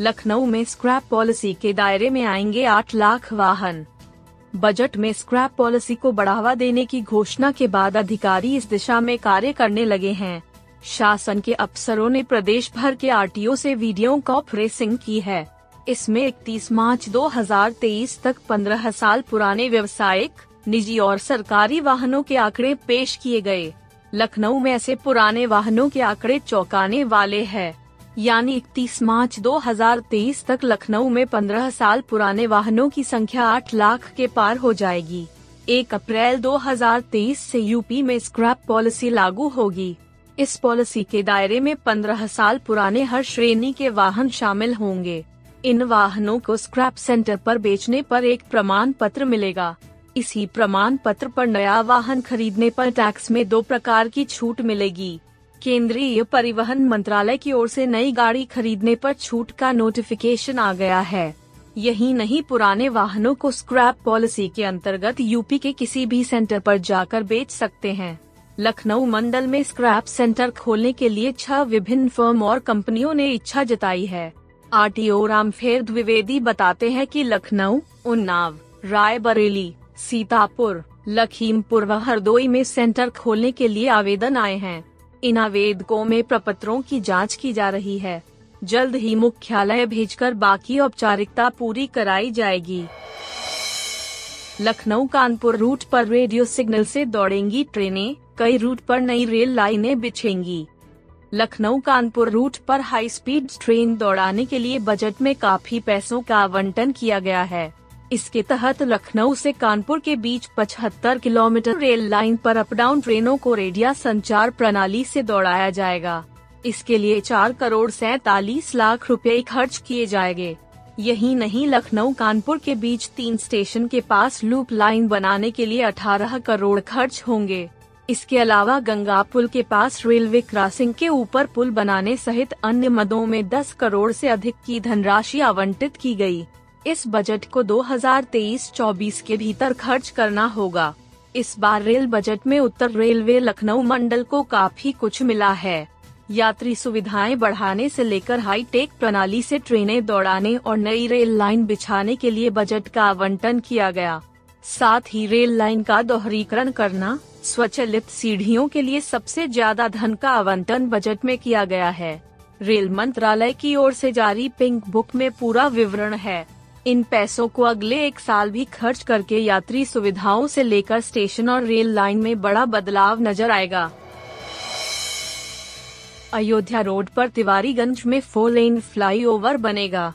लखनऊ में scrap policy के दायरे में आएँगे आठ लाख वाहन। बजट में स्क्रैप पॉलिसी को बढ़ावा देने की घोषणा के बाद अधिकारी इस दिशा में कार्य करने लगे हैं। शासन के अफसरों ने प्रदेश भर के आरटीओ से वीडियो कॉन्फ्रेंसिंग की है। इसमें 31 मार्च 2023 तक 15 साल पुराने व्यवसायिक, निजी और सरकारी वाहनों के आंकड़े पेश किए गए। लखनऊ में ऐसे पुराने वाहनों के आंकड़े चौंकाने वाले हैं। यानी 31 मार्च 2023 तक लखनऊ में 15 साल पुराने वाहनों की संख्या 8 लाख के पार हो जाएगी। 1 अप्रैल 2023 से यूपी में स्क्रैप पॉलिसी लागू होगी। इस पॉलिसी के दायरे में 15 साल पुराने हर श्रेणी के वाहन शामिल होंगे। इन वाहनों को स्क्रैप सेंटर पर बेचने पर एक प्रमाण पत्र मिलेगा। इसी प्रमाण पत्र पर नया वाहन खरीदने पर टैक्स में दो प्रकार की छूट मिलेगी। केंद्रीय परिवहन मंत्रालय की ओर से नई गाड़ी खरीदने पर छूट का नोटिफिकेशन आ गया है। यही नहीं, पुराने वाहनों को स्क्रैप पॉलिसी के अंतर्गत यूपी के किसी भी सेंटर पर जाकर बेच सकते हैं। लखनऊ मंडल में स्क्रैप सेंटर खोलने के लिए छह विभिन्न फर्म और कंपनियों ने इच्छा जताई है। R T O Rampher Dwivedi बताते हैं कि लखनऊ, उन्नाव, रायबरेली, सीतापुर, लखीमपुर व हरदोई में सेंटर खोलने के लिए आवेदन आए हैं। इन आवेदकों में प्रपत्रों की जाँच की जा रही है। जल्द ही मुख्यालय भेजकर बाकी औपचारिकता पूरी कराई जाएगी। लखनऊ कानपुर रूट पर रेडियो सिग्नल से दौड़ेंगी ट्रेनें, कई रूट पर नई रेल लाइनें बिछेंगी। लखनऊ कानपुर रूट पर हाई स्पीड ट्रेन दौड़ाने के लिए बजट में काफ़ी पैसों का आवंटन किया गया है। इसके तहत लखनऊ से कानपुर के बीच 75 किलोमीटर रेल लाइन पर अप डाउन ट्रेनों को रेडिया संचार प्रणाली से दौड़ाया जाएगा। इसके लिए चार करोड़ सैतालीस लाख रुपए खर्च किए जाएँगे। यही नहीं, लखनऊ कानपुर के बीच तीन स्टेशन के पास लूप लाइन बनाने के लिए 18 करोड़ खर्च होंगे। इसके अलावा गंगा पुल के पास रेलवे क्रॉसिंग के ऊपर पुल बनाने सहित अन्य मदों में 10 करोड़ से अधिक की धनराशि आवंटित की गई। इस बजट को 2023-24 के भीतर खर्च करना होगा। इस बार रेल बजट में उत्तर रेलवे लखनऊ मंडल को काफ़ी कुछ मिला है। यात्री सुविधाएँ बढ़ाने से लेकर हाई टेक प्रणाली से ट्रेनें दौड़ाने और नई रेल लाइन बिछाने के लिए बजट का आवंटन किया गया। साथ ही रेल लाइन का दोहरीकरण करना, स्वचलित सीढ़ियों के लिए सबसे ज़्यादा धन का आवंटन बजट में किया गया है। रेल मंत्रालय की ओर से जारी पिंक बुक में पूरा विवरण है। इन पैसों को अगले एक साल भी खर्च करके यात्री सुविधाओं से लेकर स्टेशन और रेल लाइन में बड़ा बदलाव नज़र आएगा। अयोध्या रोड पर तिवारीगंज में फोर लेन फ्लाईओवर बनेगा।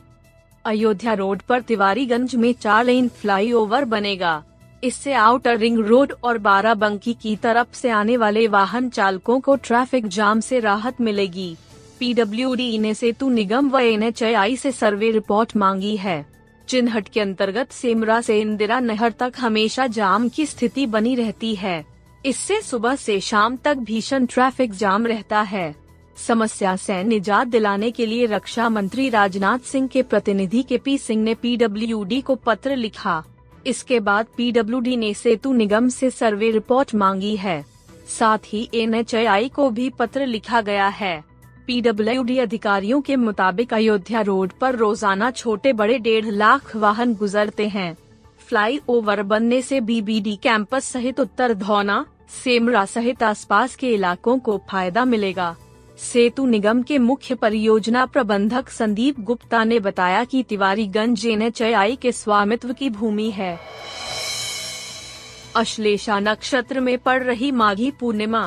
अयोध्या रोड पर तिवारीगंज में चार लेन फ्लाईओवर बनेगा। इससे आउटर रिंग रोड और बाराबंकी की तरफ़ से आने वाले वाहन चालकों को ट्रैफ़िक जाम से राहत मिलेगी। पीडब्ल्यूडी ने सेतु निगम व एन से सर्वे रिपोर्ट मांगी है। चिन्हट के अंतर्गत सेमरा से इंदिरा नहर तक हमेशा जाम की स्थिति बनी रहती है। इससे सुबह से शाम तक भीषण ट्रैफ़िक जाम रहता है। समस्या से निजात दिलाने के लिए रक्षा मंत्री राजनाथ सिंह के प्रतिनिधि के पी सिंह ने पीडब्ल्यूडी को पत्र लिखा। इसके बाद पीडब्ल्यूडी ने सेतु निगम से सर्वे रिपोर्ट मांगी है। साथ ही एन को भी पत्र लिखा गया है। पीडब्ल्यूडी अधिकारियों के मुताबिक अयोध्या रोड पर रोज़ाना छोटे बड़े डेढ़ लाख वाहन गुजरते हैं। फ्लाई ओवर बनने से बीबीडी कैंपस सहित उत्तर धौना, सेमरा सहित आसपास के इलाकों को फ़ायदा मिलेगा। सेतु निगम के मुख्य परियोजना प्रबंधक संदीप गुप्ता ने बताया कि तिवारीगंज एन के स्वामित्व की भूमि है। अश्लेषा नक्षत्र में पड़ रही माघी पूर्णिमा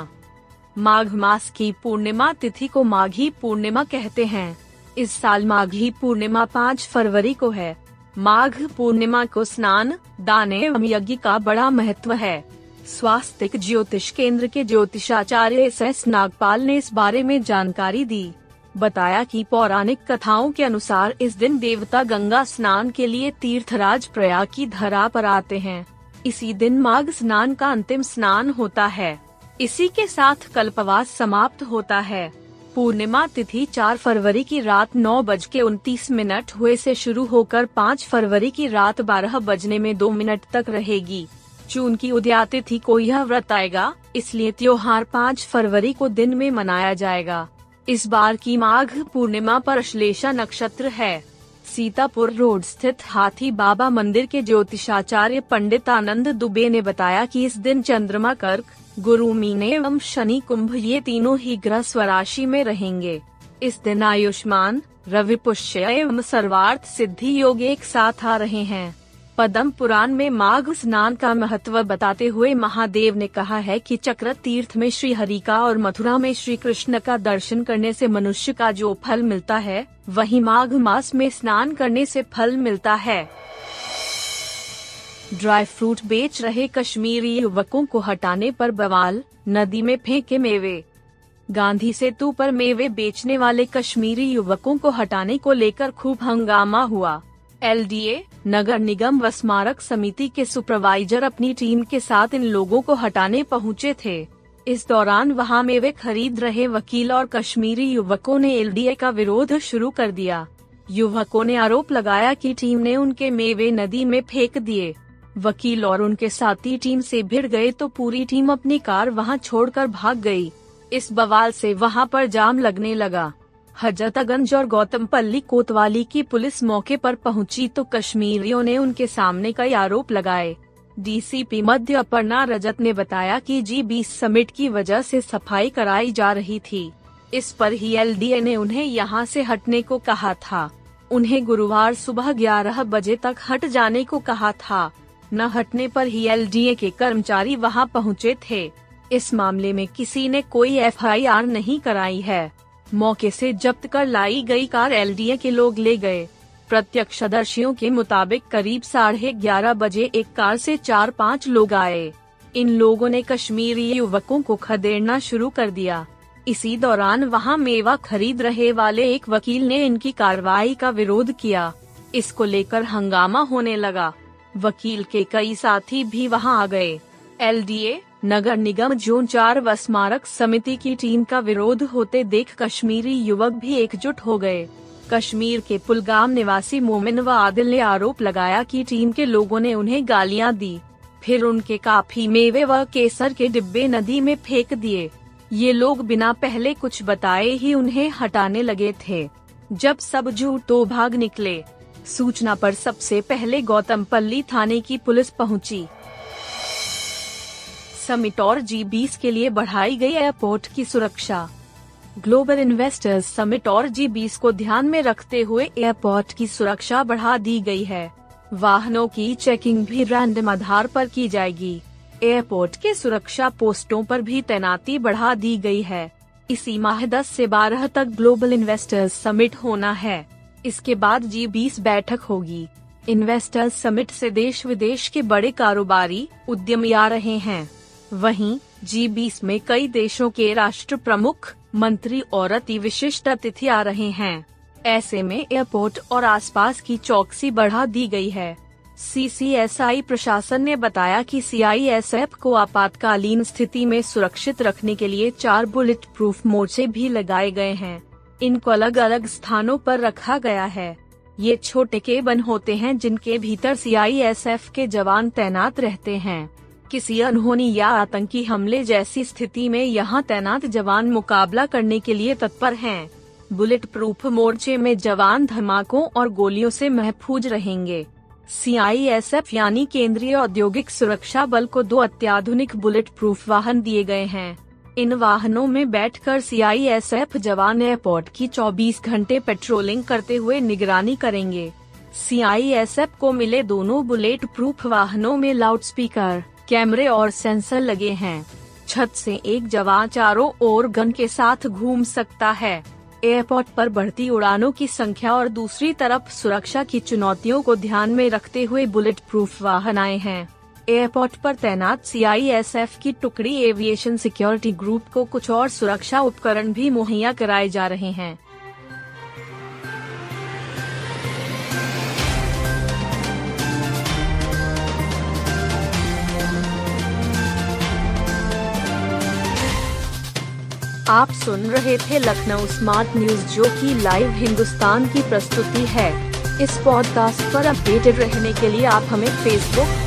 माघ मास की पूर्णिमा तिथि को माघी पूर्णिमा कहते हैं। इस साल माघी पूर्णिमा पाँच फरवरी को है। माघ पूर्णिमा को स्नान, दाने यज्ञ का बड़ा महत्व है। स्वास्थ्य ज्योतिष केंद्र के ज्योतिषाचार्य एस एस नागपाल ने इस बारे में जानकारी दी। बताया कि पौराणिक कथाओं के अनुसार इस दिन देवता गंगा स्नान के लिए तीर्थराज प्रयाग की धरा पर आते हैं। इसी दिन माघ स्नान का अंतिम स्नान होता है। इसी के साथ कल्पवास समाप्त होता है। पूर्णिमा तिथि 4 फरवरी की रात नौ बज के उनतीस मिनट हुए से शुरू होकर 5 फरवरी की रात बारह बजने में दो मिनट तक रहेगी। जून की उदया तिथि को यह व्रत आएगा, इसलिए त्योहार 5 फरवरी को दिन में मनाया जाएगा। इस बार की माघ पूर्णिमा पर अश्लेषा नक्षत्र है। सीतापुर रोड स्थित हाथी बाबा मंदिर के ज्योतिषाचार्य पंडित आनंद दुबे ने बताया कि इस दिन चंद्रमा कर्क गुरु मीने एवं शनि कुंभ ये तीनों ही ग्रह स्वराशि में रहेंगे। इस दिन आयुष्मान, रवि पुष्य एवं सर्वार्थ सिद्धि योग एक साथ आ रहे हैं। पद्म पुराण में माघ स्नान का महत्व बताते हुए महादेव ने कहा है कि चक्र तीर्थ में श्री हरि का और मथुरा में श्री कृष्ण का दर्शन करने से मनुष्य का जो फल मिलता है, वही माघ मास में स्नान करने से फल मिलता है। ड्राई फ्रूट बेच रहे कश्मीरी युवकों को हटाने पर बवाल, नदी में फेंके मेवे। गांधी सेतु पर मेवे बेचने वाले कश्मीरी युवकों को हटाने को लेकर खूब हंगामा हुआ। एलडीए, नगर निगम व स्मारक समिति के सुपरवाइजर अपनी टीम के साथ इन लोगों को हटाने पहुँचे थे। इस दौरान वहाँ मेवे खरीद रहे वकील और कश्मीरी युवकों ने एलडीए का विरोध शुरू कर दिया। युवकों ने आरोप लगाया कि टीम ने उनके मेवे नदी में फेंक दिए। वकील और उनके साथी टीम से भिड़ गए तो पूरी टीम अपनी कार वहाँ छोड़कर भाग गई। इस बवाल से वहाँ पर जाम लगने लगा। हजरतगंज और गौतमपल्ली कोतवाली की पुलिस मौके पर पहुँची तो कश्मीरियों ने उनके सामने कई आरोप लगाए। डीसीपी मध्य अपर्णा रजत ने बताया कि जी बीस समिट की वजह से सफ़ाई कराई जा रही थी। इस पर ही एलडीए ने उन्हें यहाँ से हटने को कहा था। उन्हें गुरुवार सुबह 11 बजे तक हट जाने को कहा था। न हटने पर ही एलडीए के कर्मचारी वहाँ पहुँचे थे। इस मामले में किसी ने कोई एफआईआर नहीं कराई है। मौके से जब्त कर लाई गई कार एलडीए के लोग ले गए। प्रत्यक्षदर्शियों के मुताबिक करीब साढ़े ग्यारह बजे एक कार से चार पाँच लोग आए। इन लोगों ने कश्मीरी युवकों को खदेड़ना शुरू कर दिया। इसी दौरान वहाँ मेवा खरीद रहे वाले एक वकील ने इनकी कार्रवाई का विरोध किया। इसको लेकर हंगामा होने लगा। वकील के कई साथी भी वहाँ आ गए। एलडीए, नगर निगम जोन चार व स्मारक समिति की टीम का विरोध होते देख कश्मीरी युवक भी एकजुट हो गए। कश्मीर के पुलगाम निवासी मोमिन व आदिल ने आरोप लगाया कि टीम के लोगों ने उन्हें गालियाँ दी। फिर उनके काफ़ी मेवे व केसर के डिब्बे नदी में फेंक दिए। ये लोग बिना पहले कुछ बताए ही उन्हें हटाने लगे थे। जब सब झूठ तो भाग निकले। सूचना पर सबसे पहले गौतमपल्ली थाने की पुलिस पहुँची। समिट और जी बीस के लिए बढ़ाई गई एयरपोर्ट की सुरक्षा। ग्लोबल इन्वेस्टर्स समिट और जी बीस को ध्यान में रखते हुए एयरपोर्ट की सुरक्षा बढ़ा दी गई है। वाहनों की चेकिंग भी रैंडम आधार पर की जाएगी। एयरपोर्ट के सुरक्षा पोस्टों पर भी तैनाती बढ़ा दी गई है। इसी माह 10 से 12 तक ग्लोबल इन्वेस्टर्स समिट होना है। इसके बाद जी बीस बैठक होगी। इन्वेस्टर्स समिट से देश विदेश के बड़े कारोबारी उद्यमी आ रहे हैं। वहीं जी बीस में कई देशों के राष्ट्र प्रमुख, मंत्री और अति विशिष्ट अतिथि आ रहे हैं। ऐसे में एयरपोर्ट और आसपास की चौकसी बढ़ा दी गई है। सी प्रशासन ने बताया कि सीआईएसएफ को आपातकालीन स्थिति में सुरक्षित रखने के लिए चार बुलेट प्रूफ मोर्चे भी लगाए गए हैं। इनको अलग अलग स्थानों पर रखा गया है। ये छोटे केबन होते हैं जिनके भीतर सीआईएसएफ के जवान तैनात रहते हैं। किसी अनहोनी या आतंकी हमले जैसी स्थिति में यहाँ तैनात जवान मुकाबला करने के लिए तत्पर हैं। बुलेट प्रूफ मोर्चे में जवान धमाकों और गोलियों से महफूज रहेंगे। सीआईएसएफ यानी केंद्रीय औद्योगिक सुरक्षा बल को दो अत्याधुनिक बुलेट प्रूफ वाहन दिए गए हैं। इन वाहनों में बैठकर सीआईएसएफ जवान एयरपोर्ट की 24 घंटे पेट्रोलिंग करते हुए निगरानी करेंगे। सीआईएसएफ को मिले दोनों बुलेट प्रूफ वाहनों में लाउडस्पीकर कैमरे और सेंसर लगे हैं। छत से एक जवान चारों ओर गन के साथ घूम सकता है। एयरपोर्ट पर बढ़ती उड़ानों की संख्या और दूसरी तरफ़ सुरक्षा की चुनौतियों को ध्यान में रखते हुए बुलेट प्रूफ वाहन आए हैं। एयरपोर्ट पर तैनात सीआईएसएफ की टुकड़ी एविएशन सिक्योरिटी ग्रुप को कुछ और सुरक्षा उपकरण भी मुहैया कराए जा रहे हैं। आप सुन रहे थे लखनऊ स्मार्ट न्यूज़, जो की लाइव हिंदुस्तान की प्रस्तुति है। इस पॉडकास्ट पर अपडेटेड रहने के लिए आप हमें फेसबुक